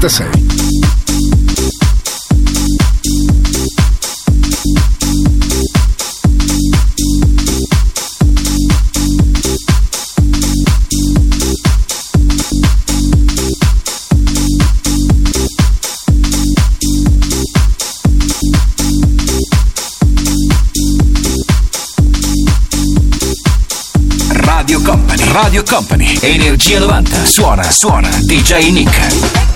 1996. Radio Company, Energia 90, suona, suona, DJ Nick.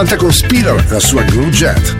90 con Spiller, la sua Groove Jet.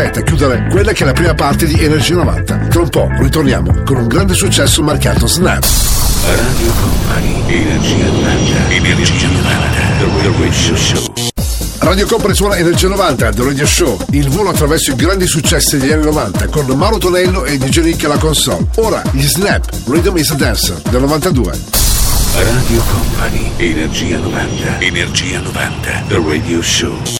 Con Groove Jet a chiudere quella che è la prima parte di Energy 90. Tra un po' ritorniamo con un grande successo marcato Snap. Radio Company, Energia 90, Energia 90, The Radio Show. Radio Company suona Energia 90, The Radio Show, il volo attraverso i grandi successi degli anni 90 con Mauro Tonello e DJ Nick alla console. Ora gli Snap, Rhythm is a Dancer del 92. Radio Company, Energia 90, Energia 90, The Radio Show.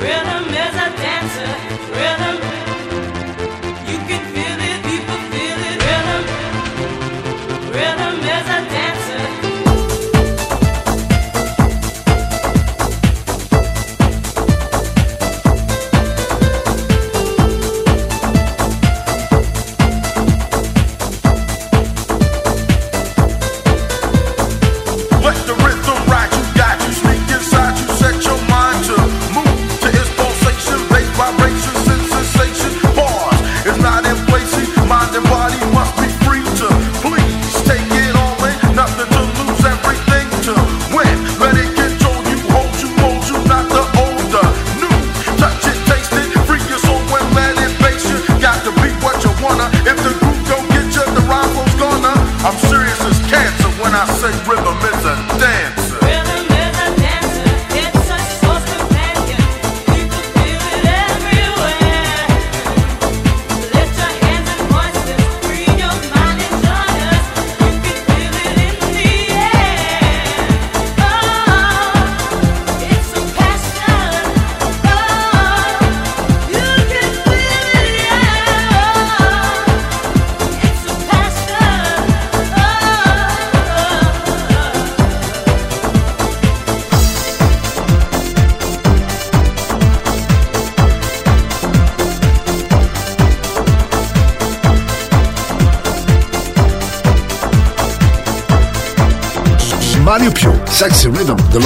rhythm is a dancer.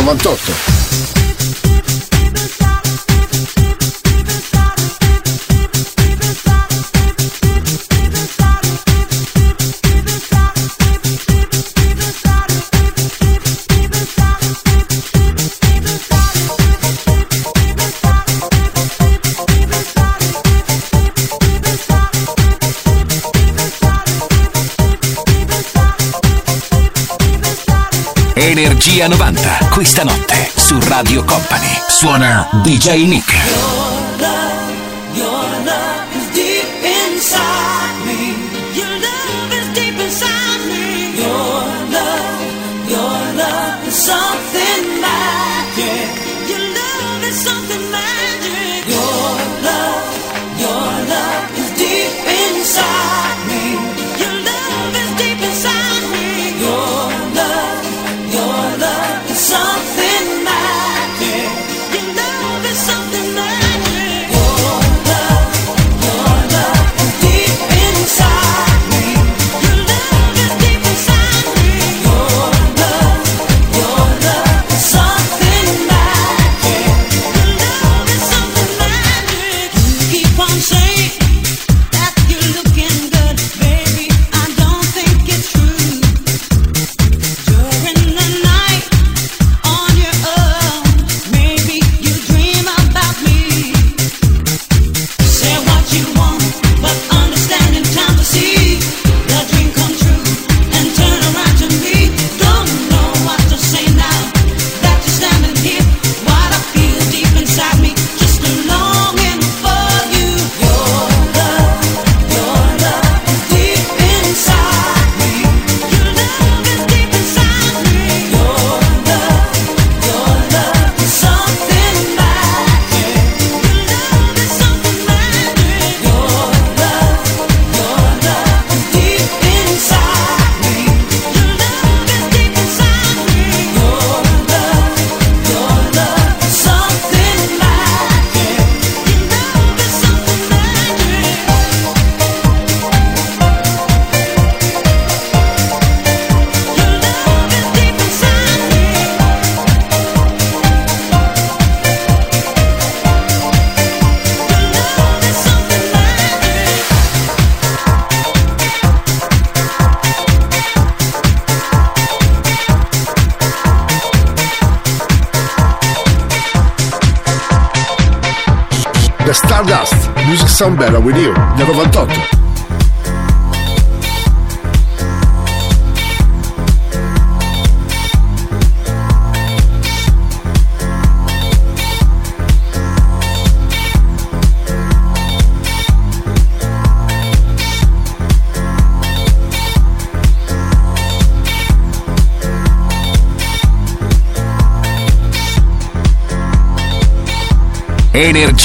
90. DJ Nick.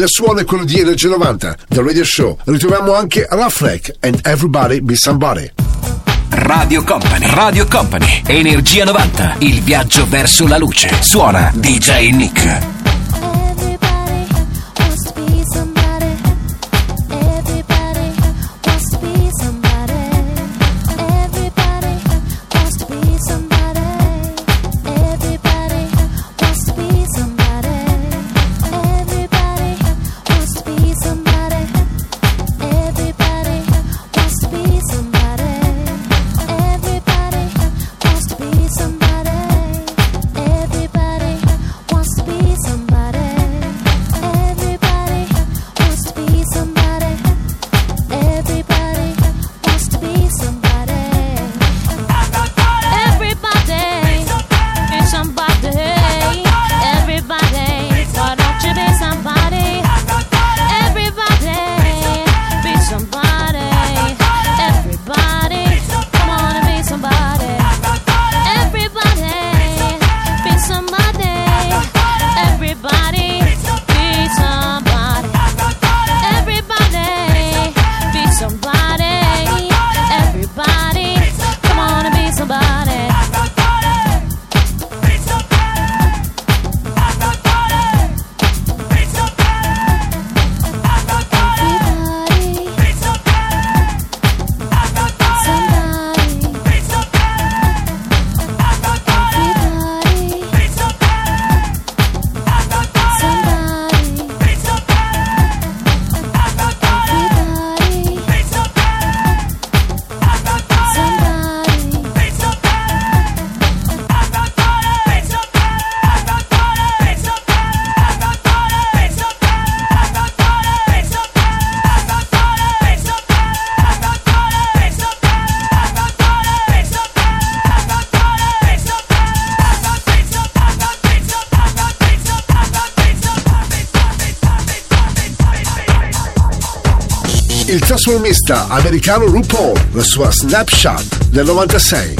Il suono è quello di Energy 90 del Radio Show. Ritroviamo anche Roughneck and Everybody Be Somebody. Radio Company, Radio Company, Energia 90, il viaggio verso la luce. Suona DJ Nick. Trasformista americano RuPaul, la sua Snapshot del 96.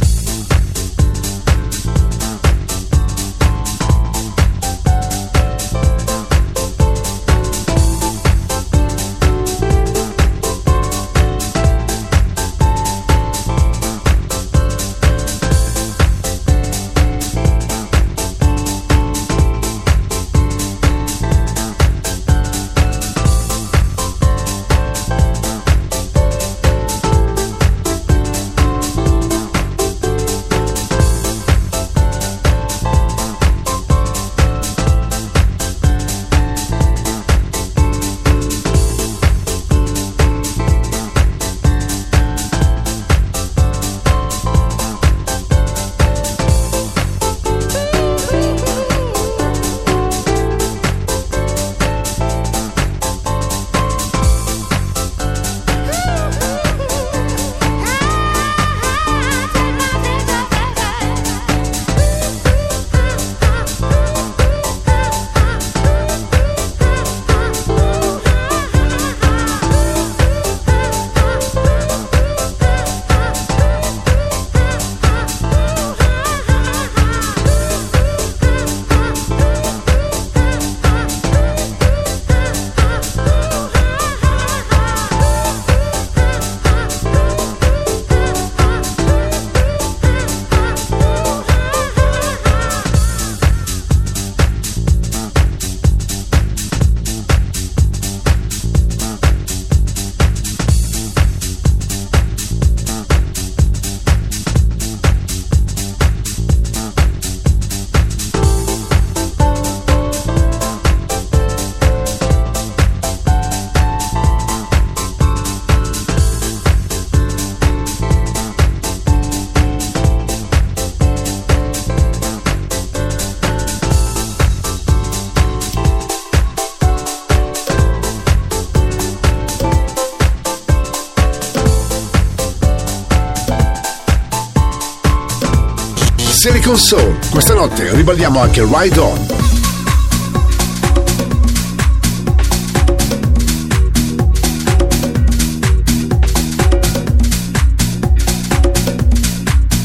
Soul. Questa notte riballiamo anche Ride On.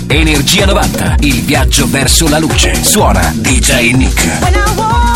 Energia 90, il viaggio verso la luce. Suona DJ Nick.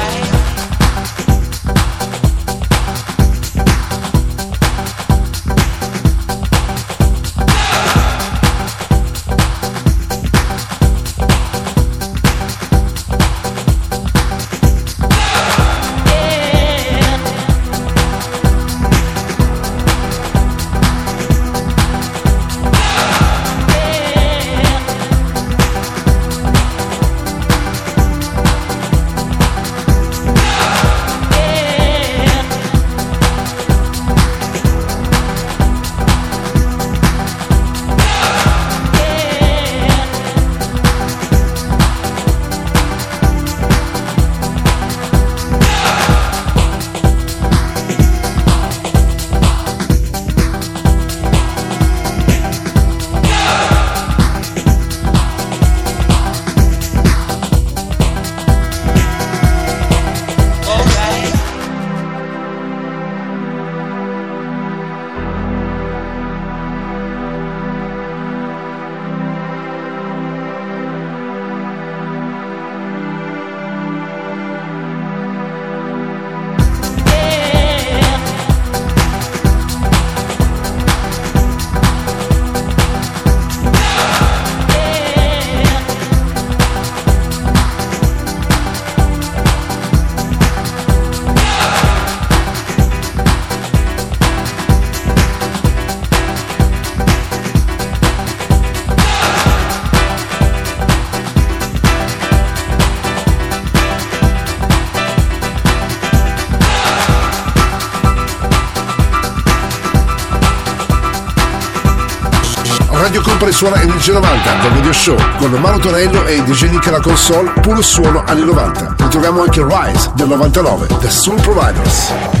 90 dal video show con Maro Tonello e DJ Nick alla console puro suono anni 90. Ritroviamo anche Rise del 99 The Soul Providers.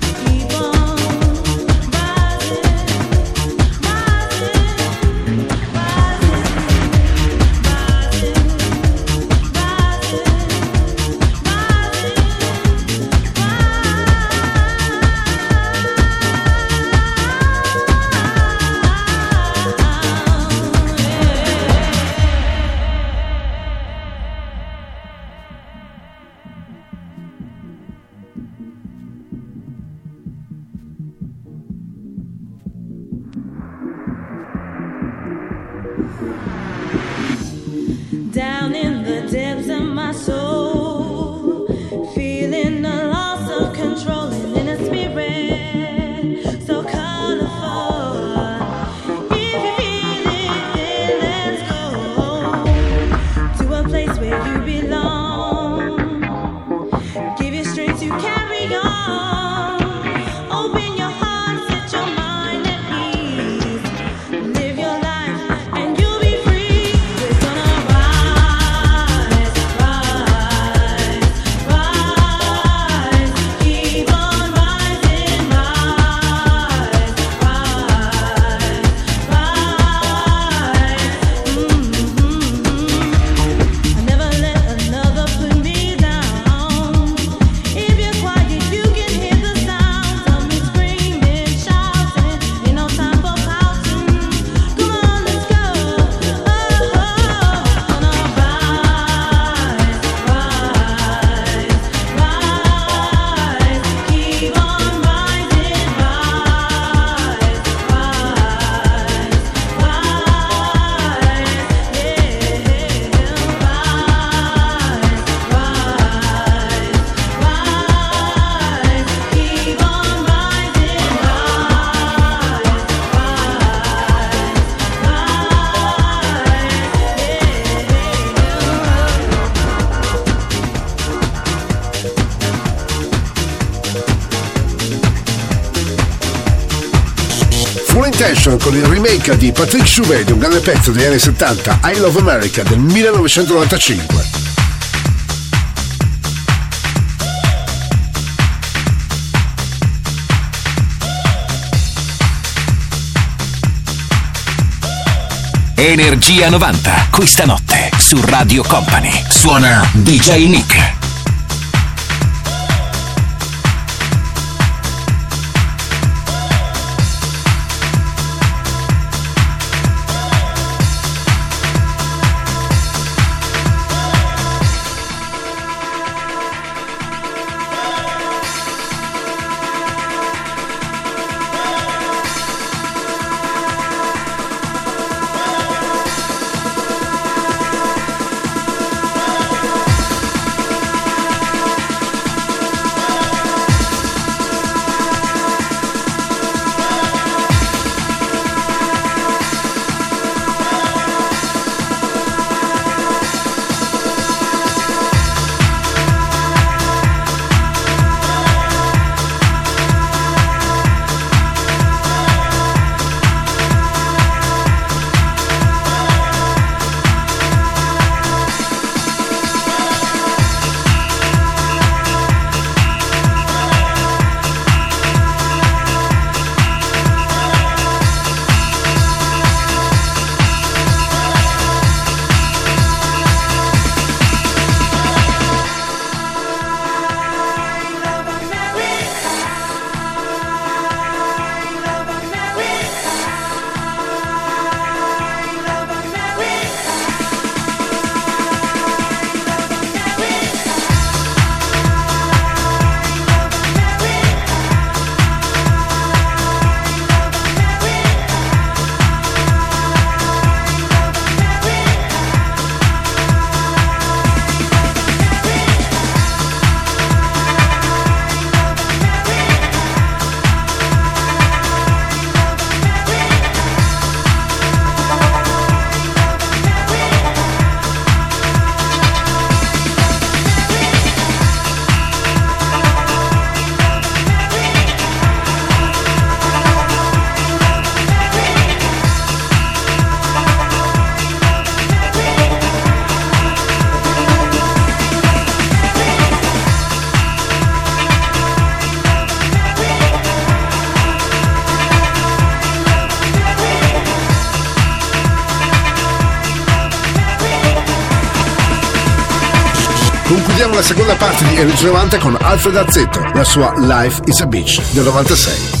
Remake di Patrick Chouvet di un grande pezzo degli anni 70, I Love America del 1995. Energia 90, questa notte su Radio Company. Suona DJ Nick. Di Energy 90 con Alfred Azzetto, la sua Life is a Beach del 96.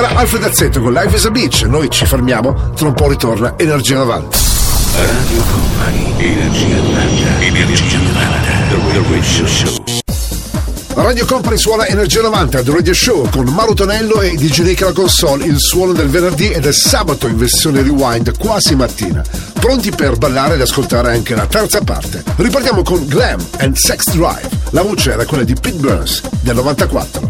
Dalla Alfred Azzetto con Life is a Beach. Noi ci fermiamo, tra un po' ritorna Energia 90. Radio Company, Energia 90, Energia 90, The Radio Show. Radio Company suona Energia 90 The Radio Show con Mauro Tonello e DJ Nick alla console, il suono del venerdì e del sabato in versione rewind quasi mattina. Pronti per ballare ed ascoltare anche la terza parte. Ripartiamo con Glam and Sex Drive. La voce era quella di Pete Burns del 94.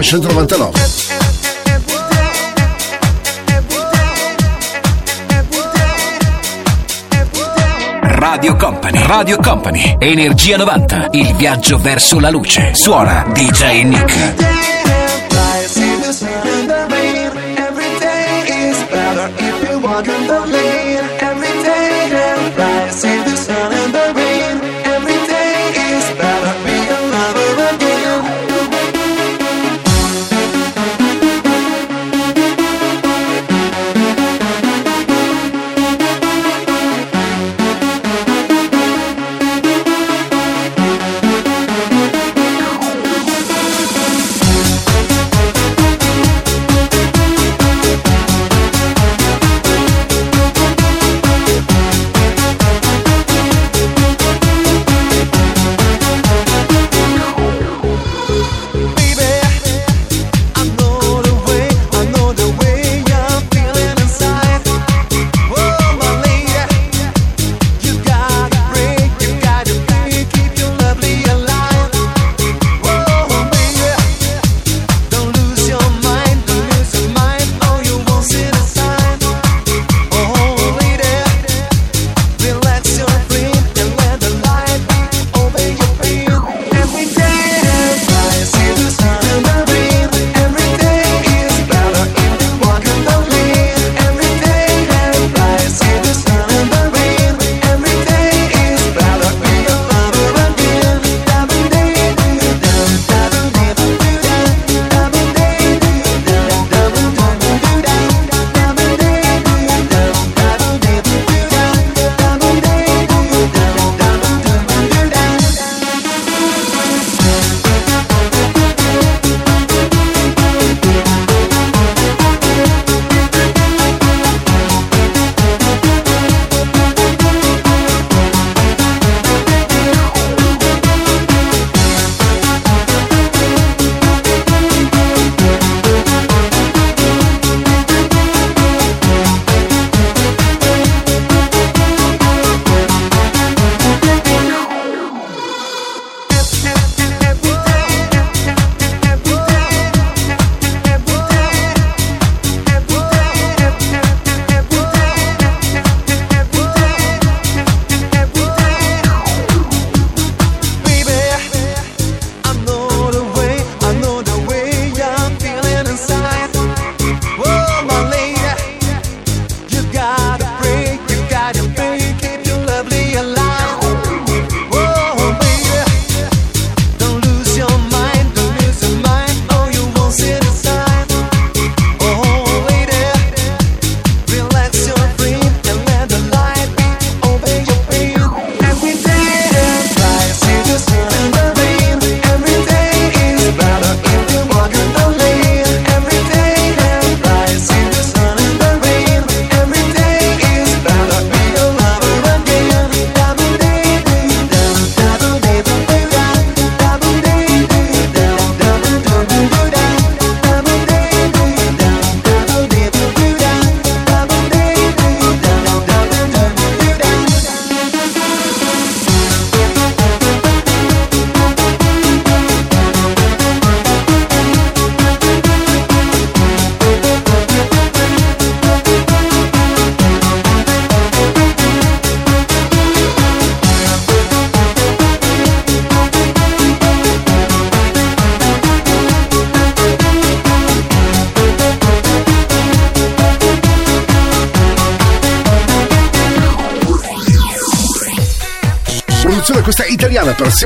1999. Radio Company, Radio Company, Energia 90, il viaggio verso la luce. Suona DJ Nick. wandering the lane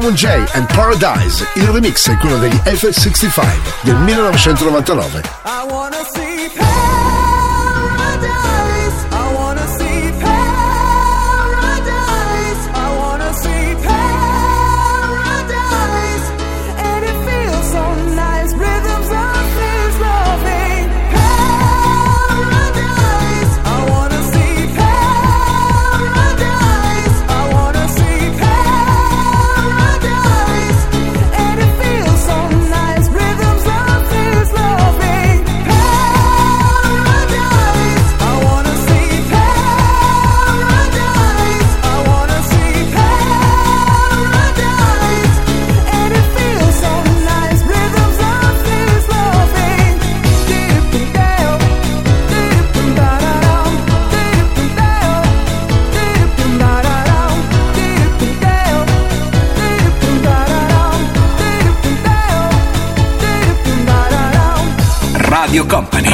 Simon J. and Paradise. Il remix è quello degli F65 del 1999.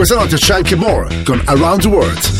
Questa notte c'è anche More con Around the World.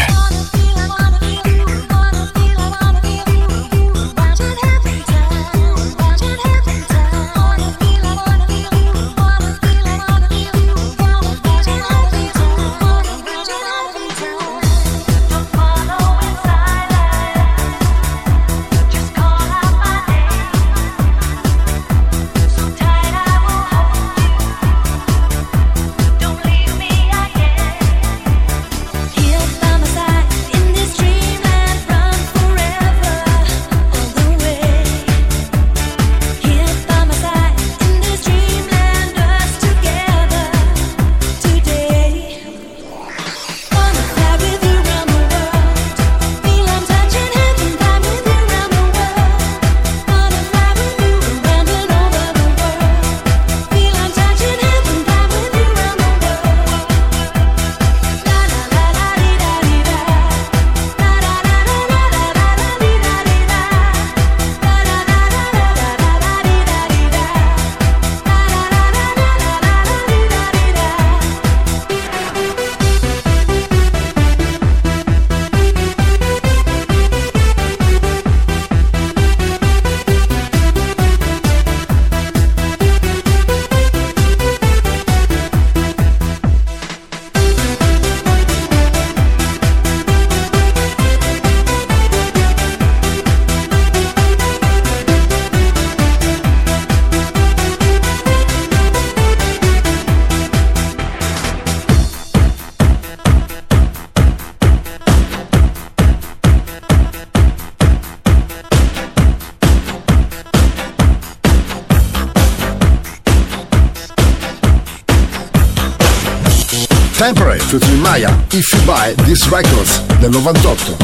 Maya, If You Buy This Records del 98.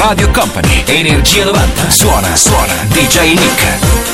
Radio Company, Energia 90. Suona, suona, DJ Nick.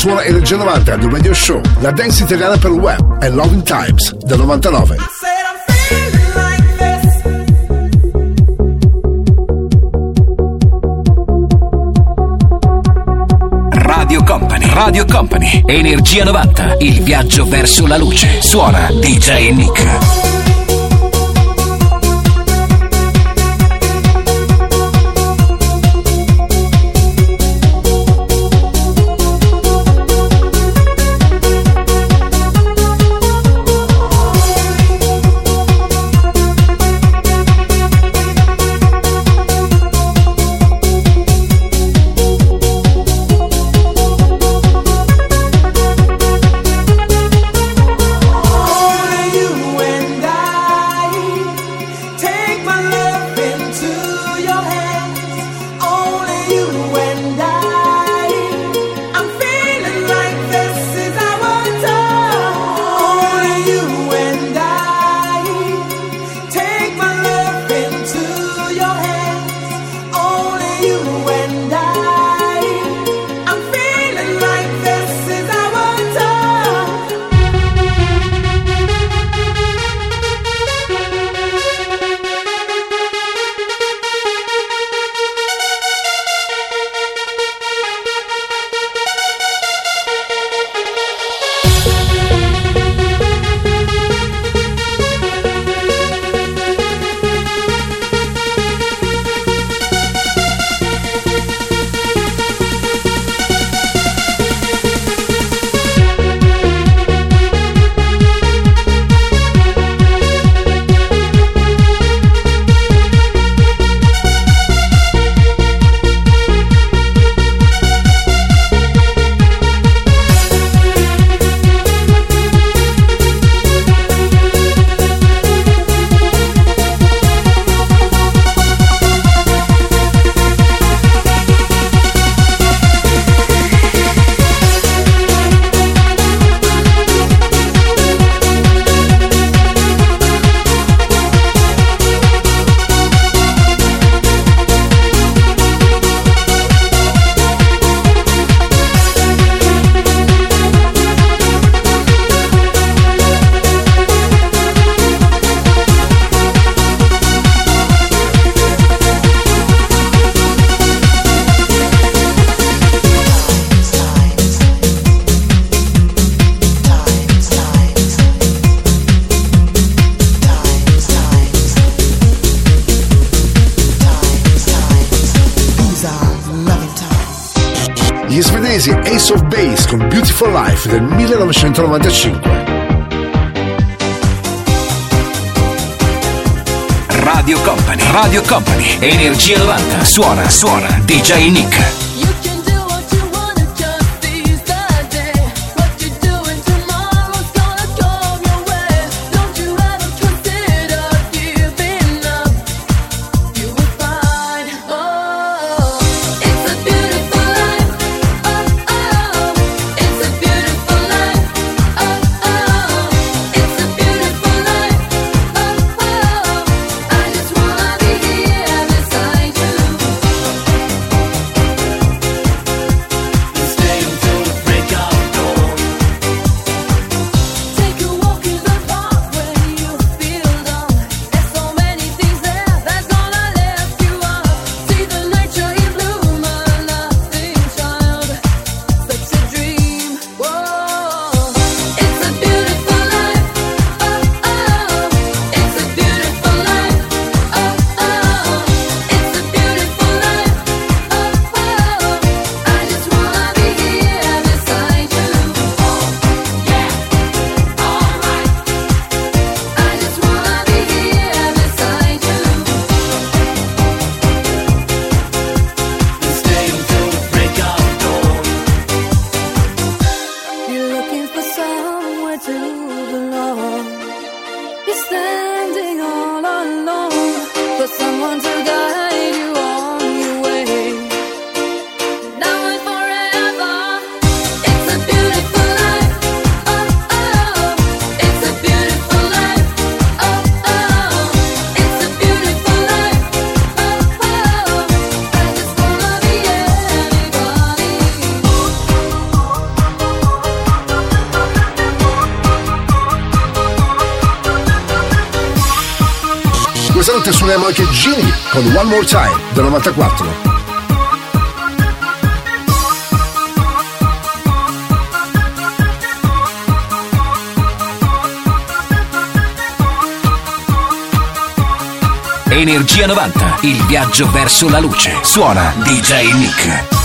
suona Energia 90 The Radio Show, la dance italiana per il web e Loving Times del 99. Radio Company, Radio Company, Energia 90, il viaggio verso la luce. Suona DJ Nick. 1995. Radio Company, Radio Company, Energia 90, suona, suona, DJ Nick. Energia 90, il viaggio verso la luce. Suona DJ Nick.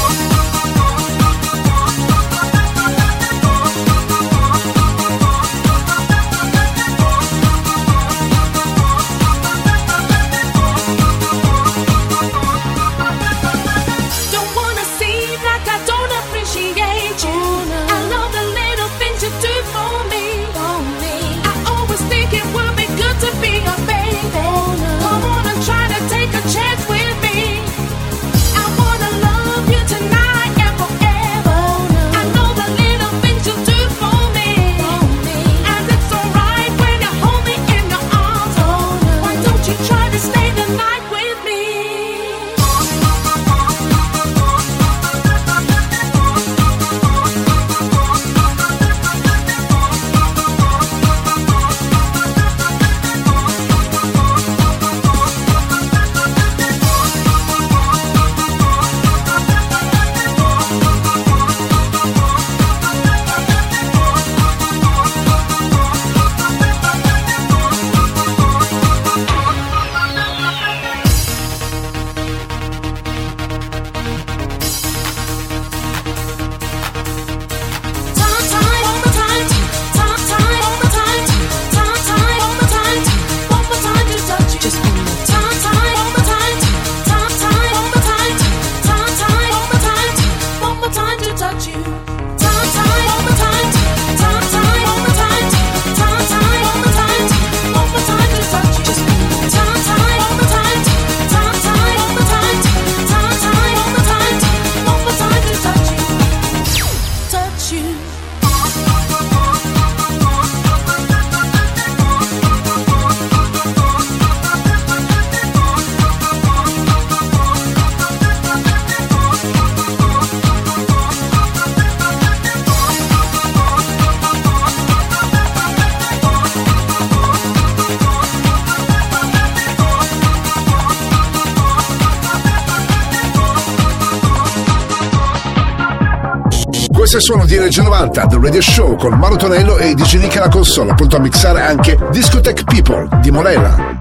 Queste sono di Reggio 90, The Radio Show con Mauro Tonello e DJ Nick alla console, pronto a mixare anche Discotech People di Morella.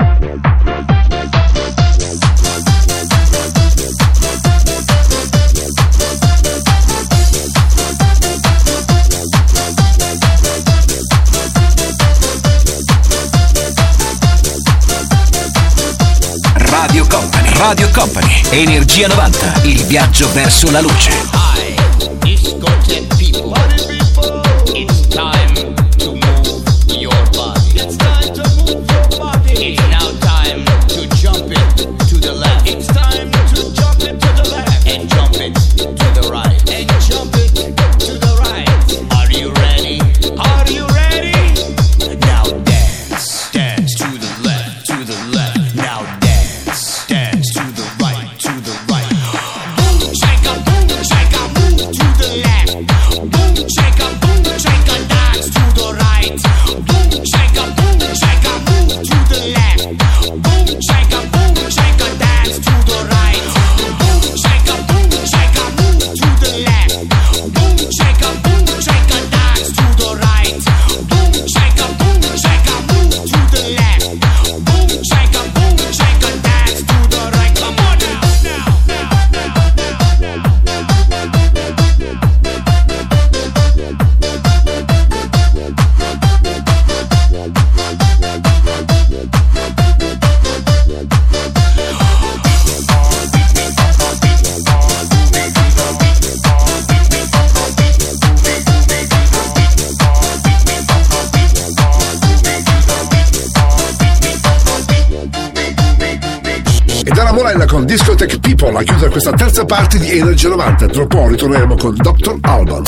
Radio Company, Energia 90, il viaggio verso la luce. Energia 90. Tra poco ritorneremo con Dr. Alban.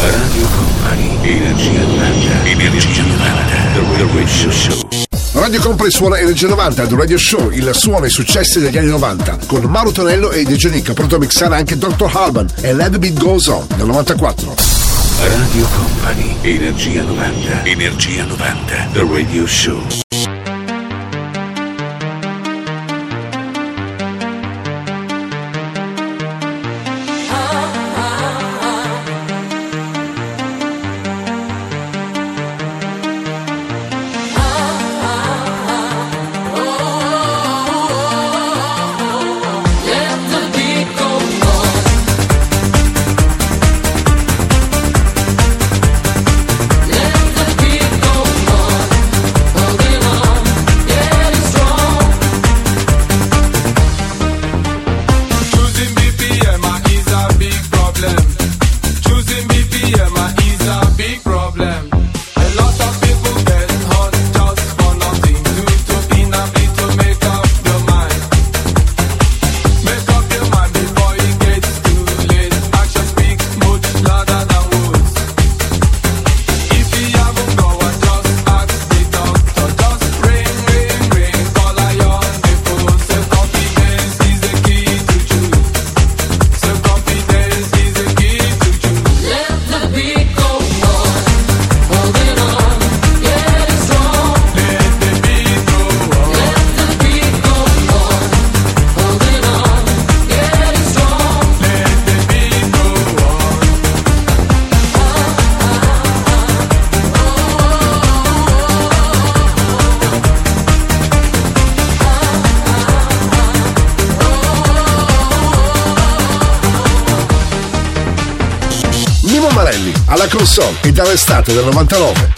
Radio Company, Energia 90, Energia 90, The Radio Show. Radio Company suona Energia 90, The Radio Show, il suono e i successi degli anni 90, con Mauro Tonello e DJ Nick, pronto a mixare anche Dr. Alban e Let the Beat Goes On, del 94. Radio Company, Energia 90, Energia 90, The Radio Show. E dall'estate del 99.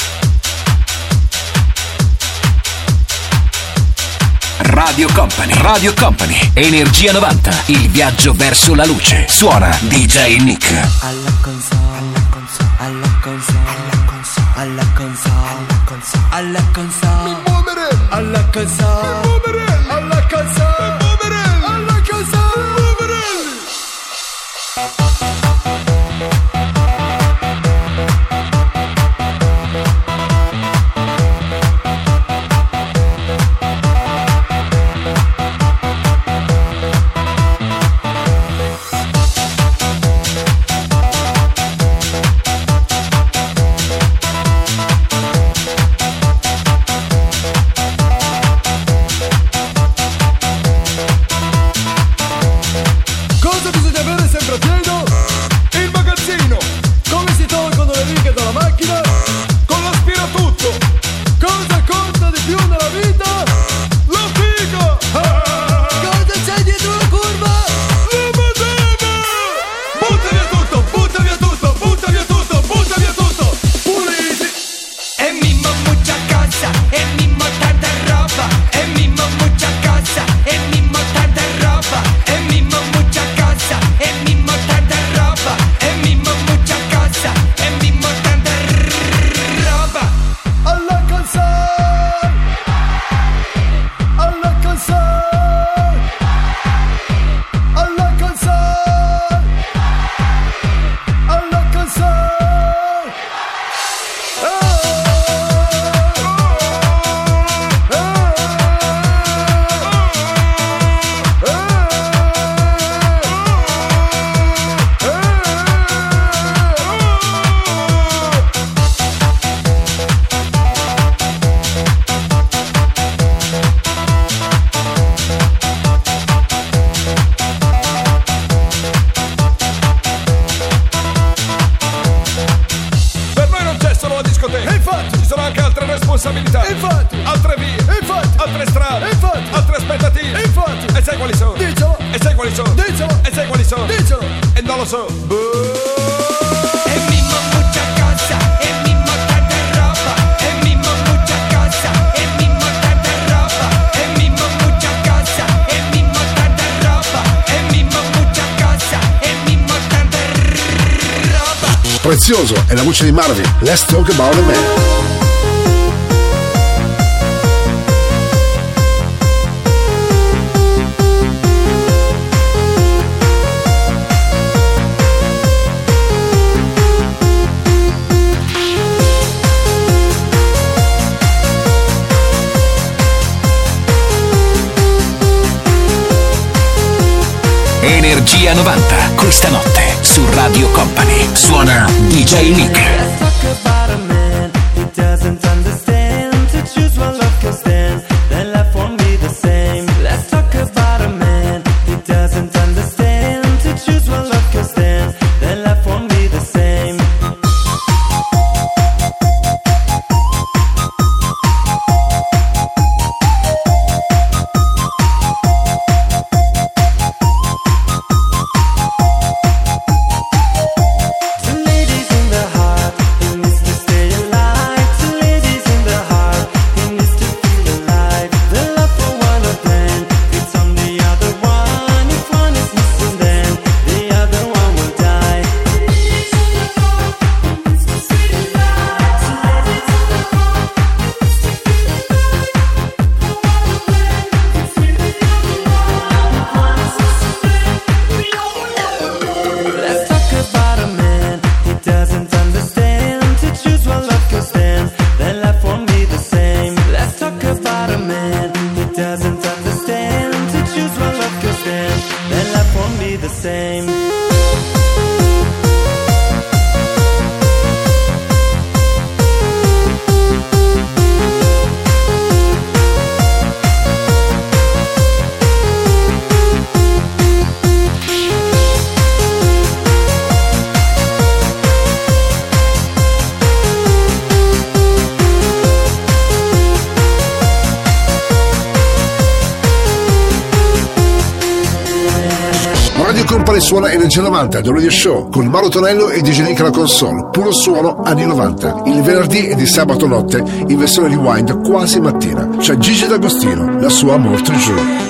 Radio Company, Radio Company, Energia 90, il viaggio verso la luce. Suona DJ Nick. Alla console, alla console, alla console, alla console, alla console, alla console, alla console, alla 90 The Radio Show con Mauro Tonello e DJ Nick alla console, puro suono anni 90. Il venerdì e di sabato notte in versione rewind quasi mattina. C'è Gigi D'Agostino, la sua Morte Giù.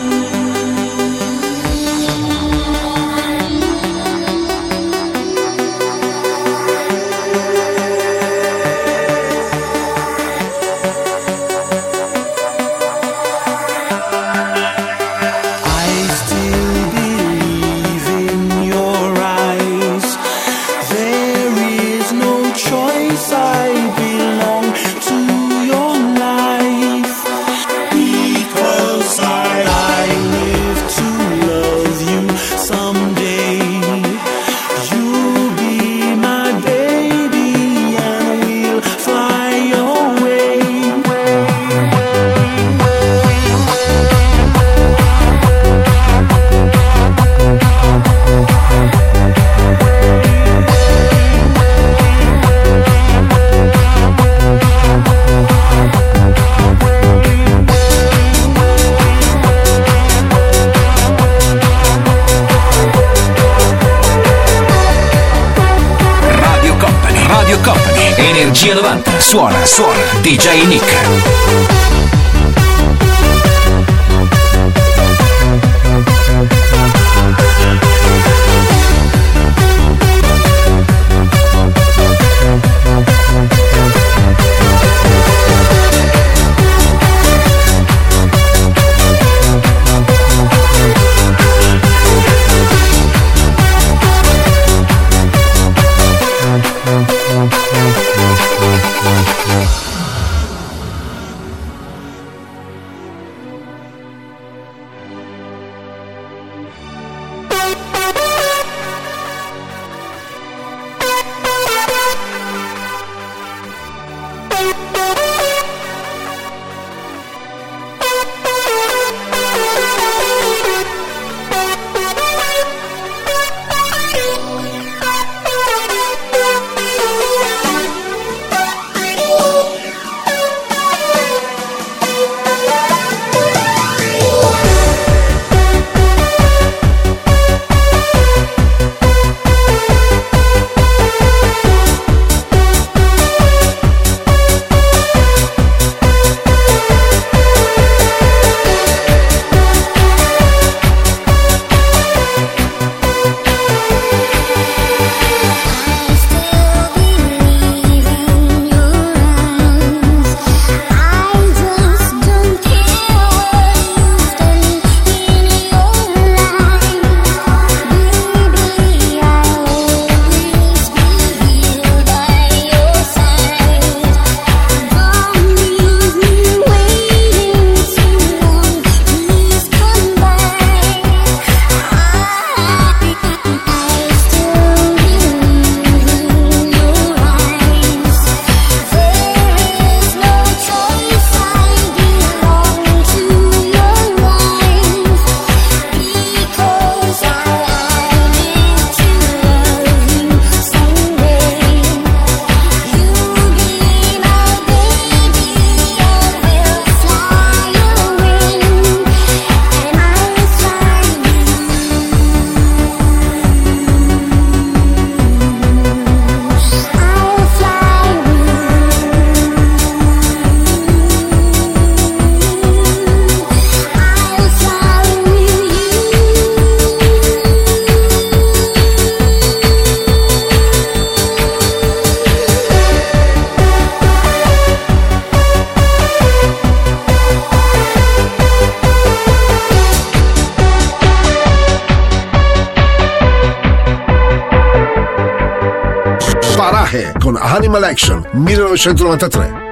1993.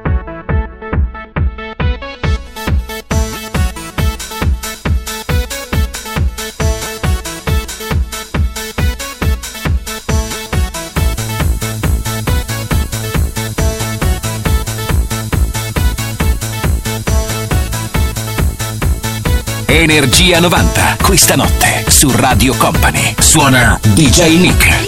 Energia 90, questa notte su Radio Company. Suona DJ Nick.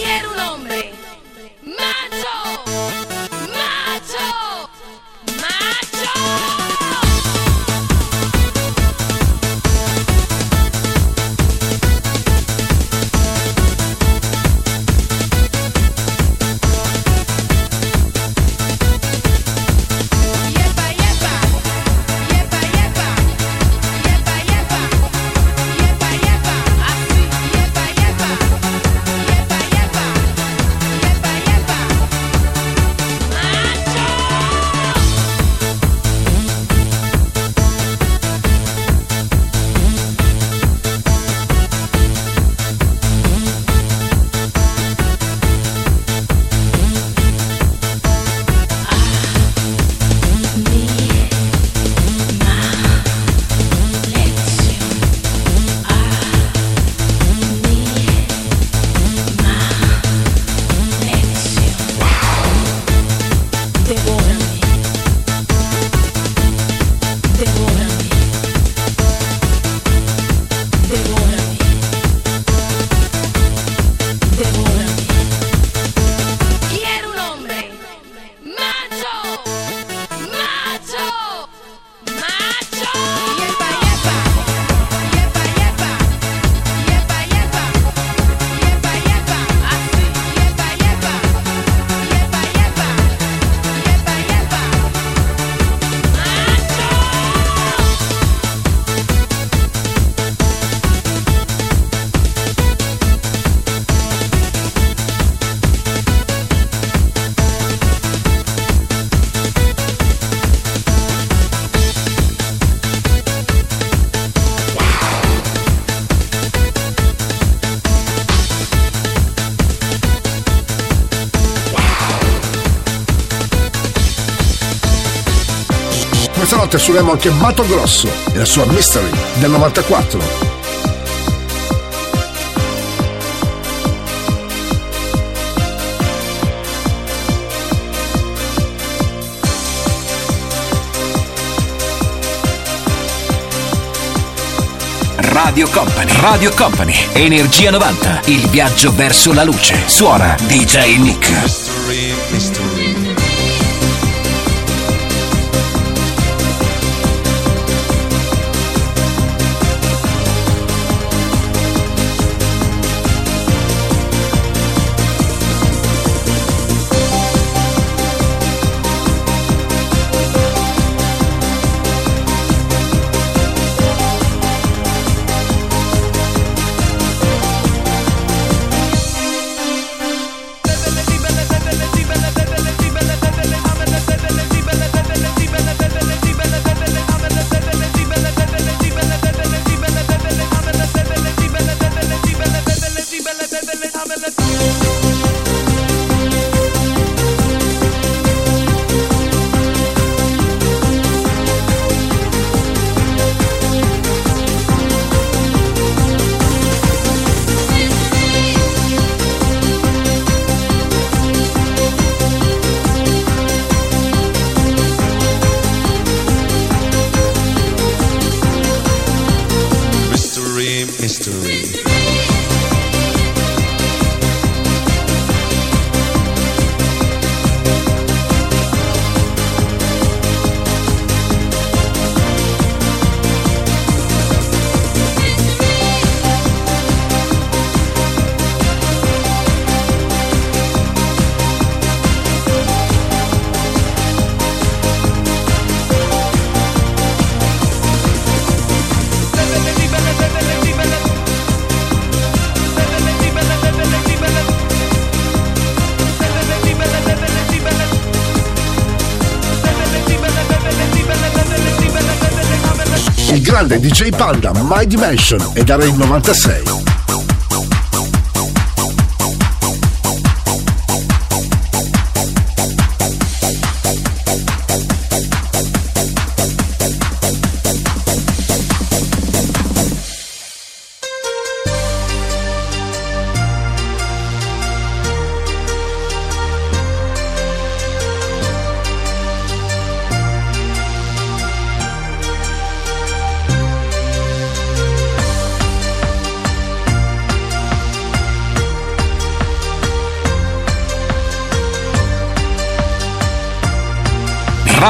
Suoniamo anche Mato Grosso e la sua Mystery del 94. Radio Company. Radio Company. Energia 90. Il viaggio verso la luce. Suona DJ Nick. Mystery, mystery. Grande DJ Panda My Dimension ed era il 96.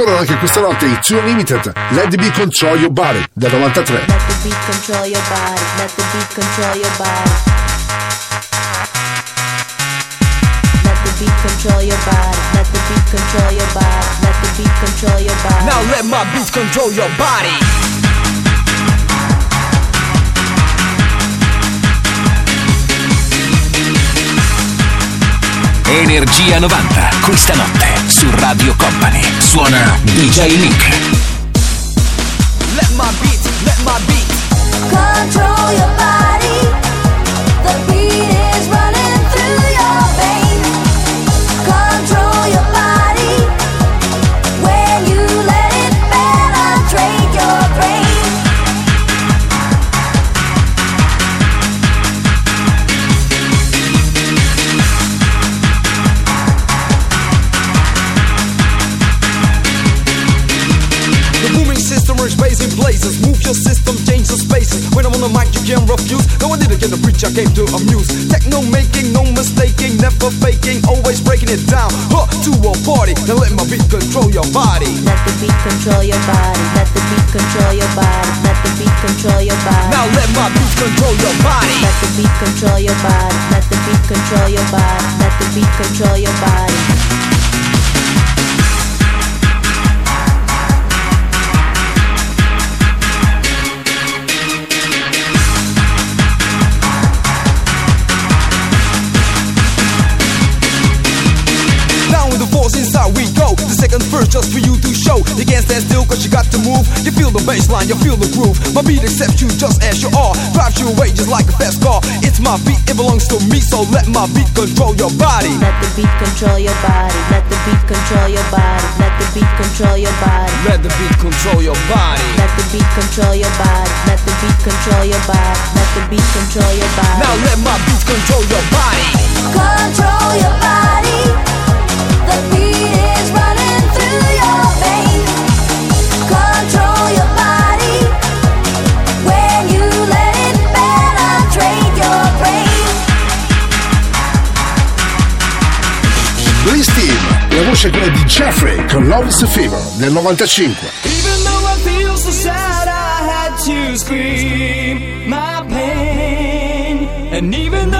Ritorno anche questa notte i Two Limited, Let Me Control Your Body del 93. Let the beat control your body, let the beat control your body. Let the beat control your body, let the beat control your body, let the beat control your body. Now let my beat control your body. Energia 90, questa notte su Radio Company. Suona DJ Nick. Let my beat, let my beat. Control your body. I came to amuse. Techno making, no mistaking, never faking, always breaking it down. Huh, to a party, now let my beat control your body. Let the beat control your body. Let the beat control your body. Let the beat control your body. Now let my beat control your body. Let the beat control your body. Let the beat control your body. Let the beat control your body. Second verse just for you to show. You can't stand still cause you got to move. You feel the baseline, you feel the groove. My beat accepts you just as you are. Drives you away just like a fast car. It's my beat, it belongs to me, so let my beat control your body. Let the beat control your body. Let the beat control your body. Let the beat control your body. Let the beat control your body. Let the beat control your body. Let the beat control your body. Let the beat control your body. Now let my beat control your body. Control your body. The beat is running voce è quella di Jeffrey con Love is a Fever del 95. Even though I feel so sad, I had to scream my pain. And even though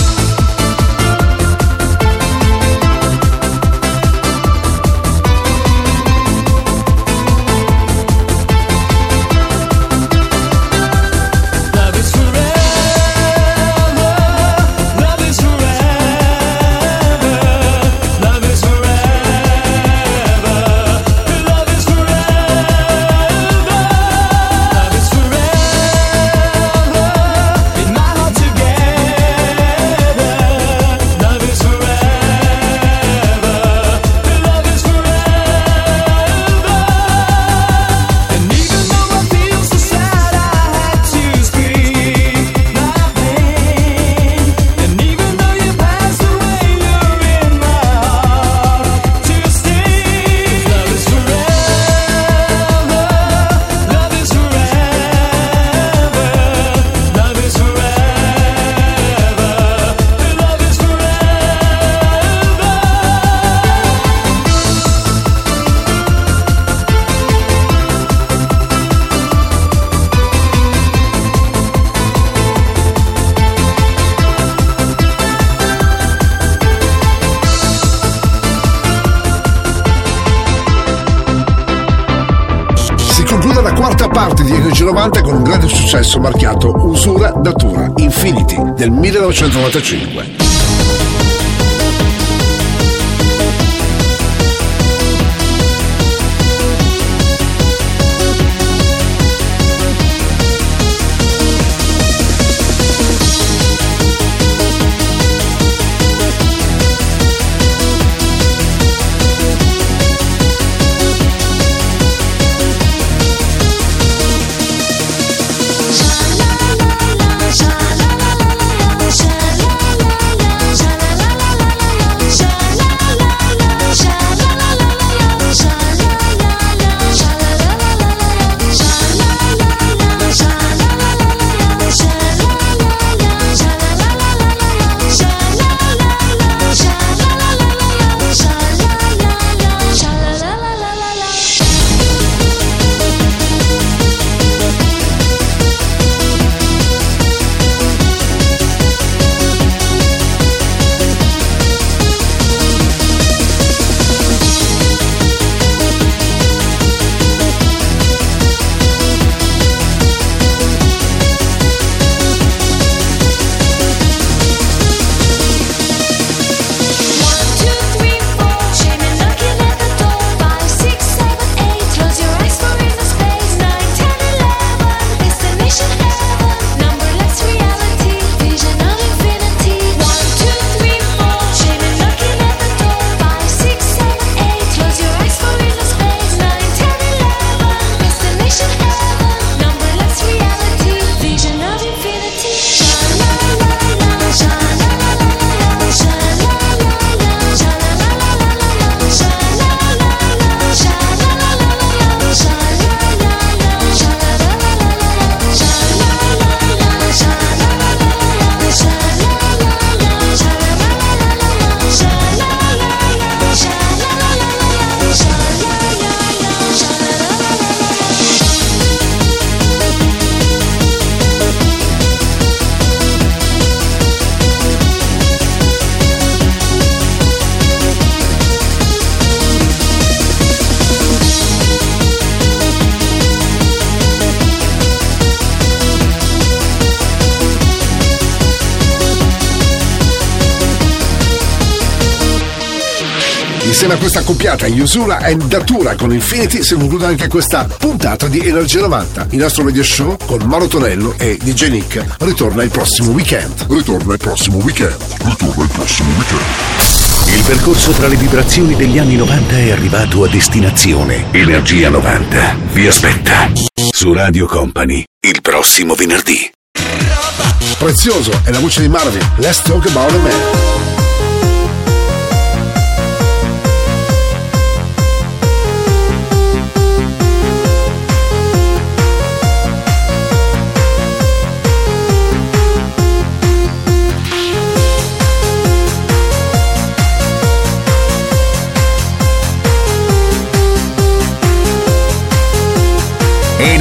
Del 1995. Insieme a questa accoppiata Yusura e Datura con Infinity si conclude anche questa puntata di Energia 90. Il nostro radio show con Mauro Tonello e DJ Nick ritorna il prossimo weekend. Ritorna il prossimo weekend. Ritorna il prossimo weekend. Il percorso tra le vibrazioni degli anni 90 è arrivato a destinazione. Energia 90 vi aspetta su Radio Company il prossimo venerdì. Prezioso è la voce di Marvin. Let's talk about a man.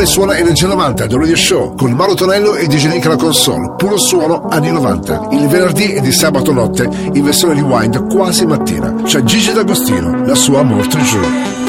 Company suona Energia 90 The Radio Show con Mauro Tonello e DJ Nick alla console. Puro suono anni 90. Il venerdì e di sabato notte in versione rewind quasi mattina. C'è Gigi D'Agostino, la sua Amor Toujours.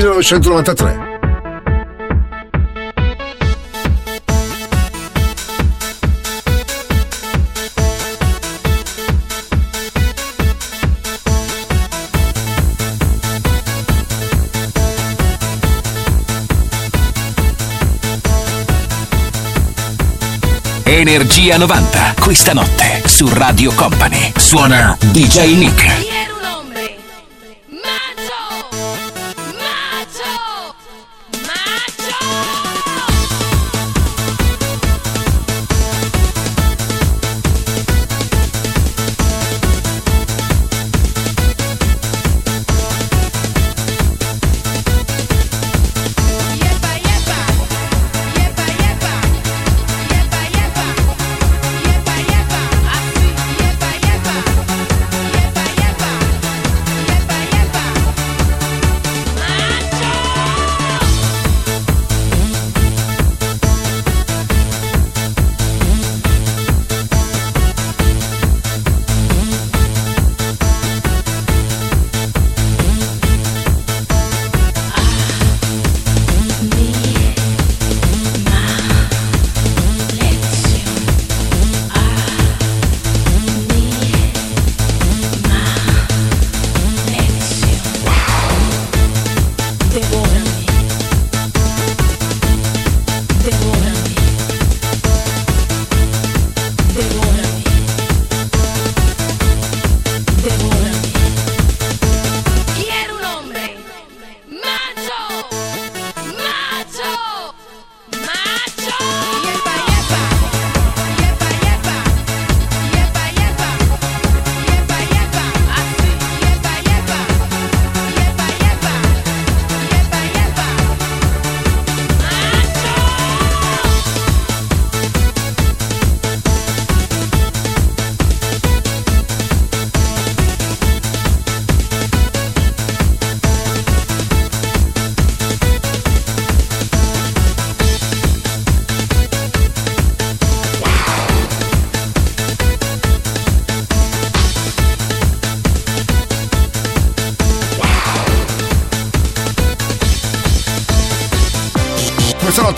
1993. Energia 90, questa notte su Radio Company. Suona DJ Nick.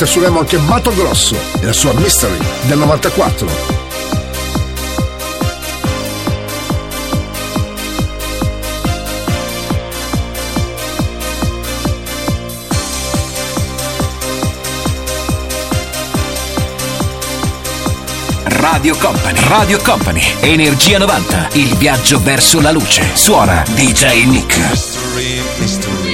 Suoniamo anche Mato Grosso e la sua Mystery del 94. Radio Company. Radio Company. Energia 90. Il viaggio verso la luce. Suona DJ Nick. Mystery. Mystery,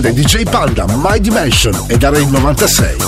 grande DJ Panda My Dimension ed era il 96.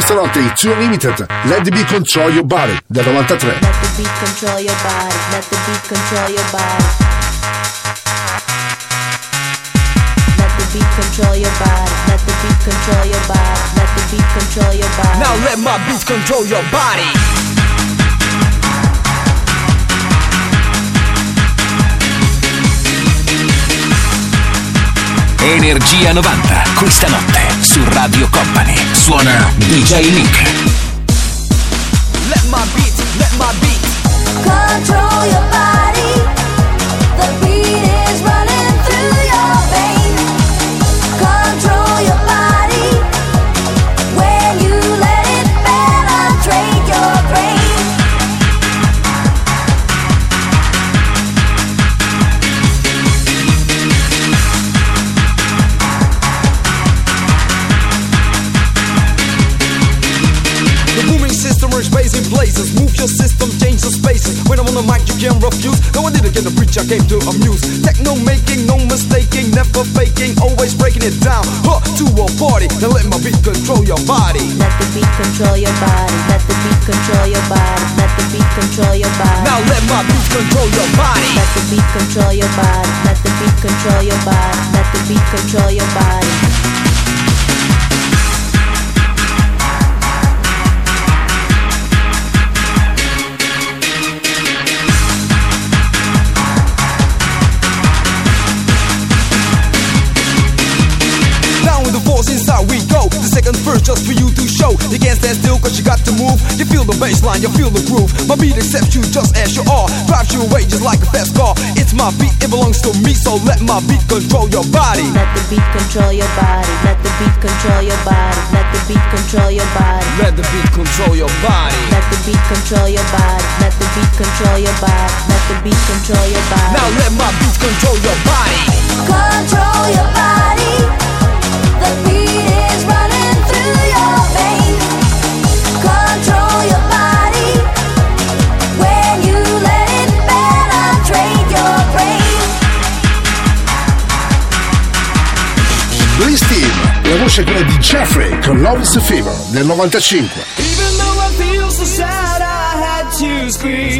Questa notte i Two Limited, Let the Be Control Your Body del 93. Let the beat control your body. Let the beat control your body. Let the beat control your body. Let the beat control your body. Let the beat control your body. Now let my beats control your body. Energia 90, questa notte su Radio Company. Suona uh, DJ Nick. Let my beats, let my beats. Control your body. The beat is running When I'm on the mic, you can't refuse. No, I didn't get the preach, I came to amuse. Techno making, no mistaking, never faking, always breaking it down. Huh, to a party. Now let my beat control your body. Let the beat control your body. Let the beat control your body. Let the beat control your body. Now let my beat control your body. Let the beat control your body. Let the beat control your body. Let the beat control your body. Go. The second verse just for you to show. You can't stand still cause you got to move. You feel the bass line, you feel the groove. My beat accepts you just as you are. Drives you away just like a fast car. It's my beat, it belongs to me. So let my beat control your body. Let the beat control your body. Let the beat control your body. Let the beat control your body. Let the beat control your body. Let the beat control your body. Let the beat control your body. Let the beat control your body. Now let my beat control your body. Control your body. The beat conosce quella di Jeffrey con Love is a Fever nel 95. Even though I feel so sad I had to scream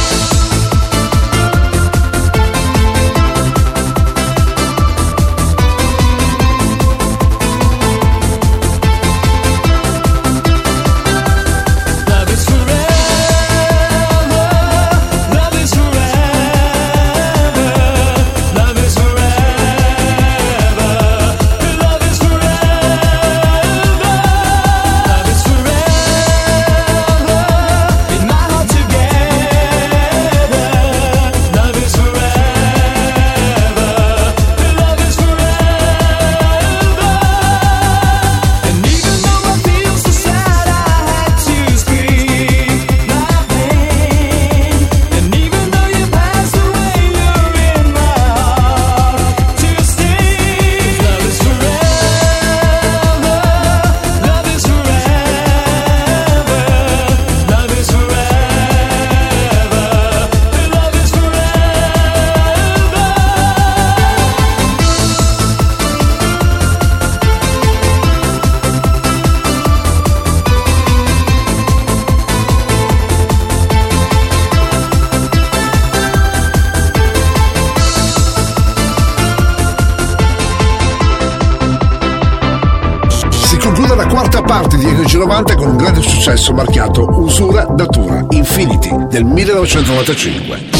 Parte di Energia 90 con un grande successo marchiato Usura Datura Infinity del 1995.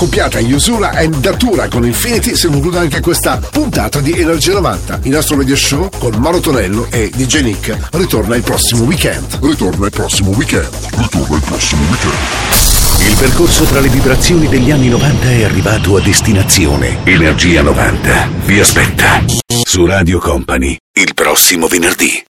Accoppiata Yusura e Datura con Infinity si conclude anche questa puntata di Energia 90. Il nostro radio show con Mauro Tonello e DJ Nick ritorna il prossimo weekend. Ritorna il prossimo weekend. Ritorna il prossimo weekend. Il percorso tra le vibrazioni degli anni 90 è arrivato a destinazione. Energia 90 vi aspetta su Radio Company il prossimo venerdì.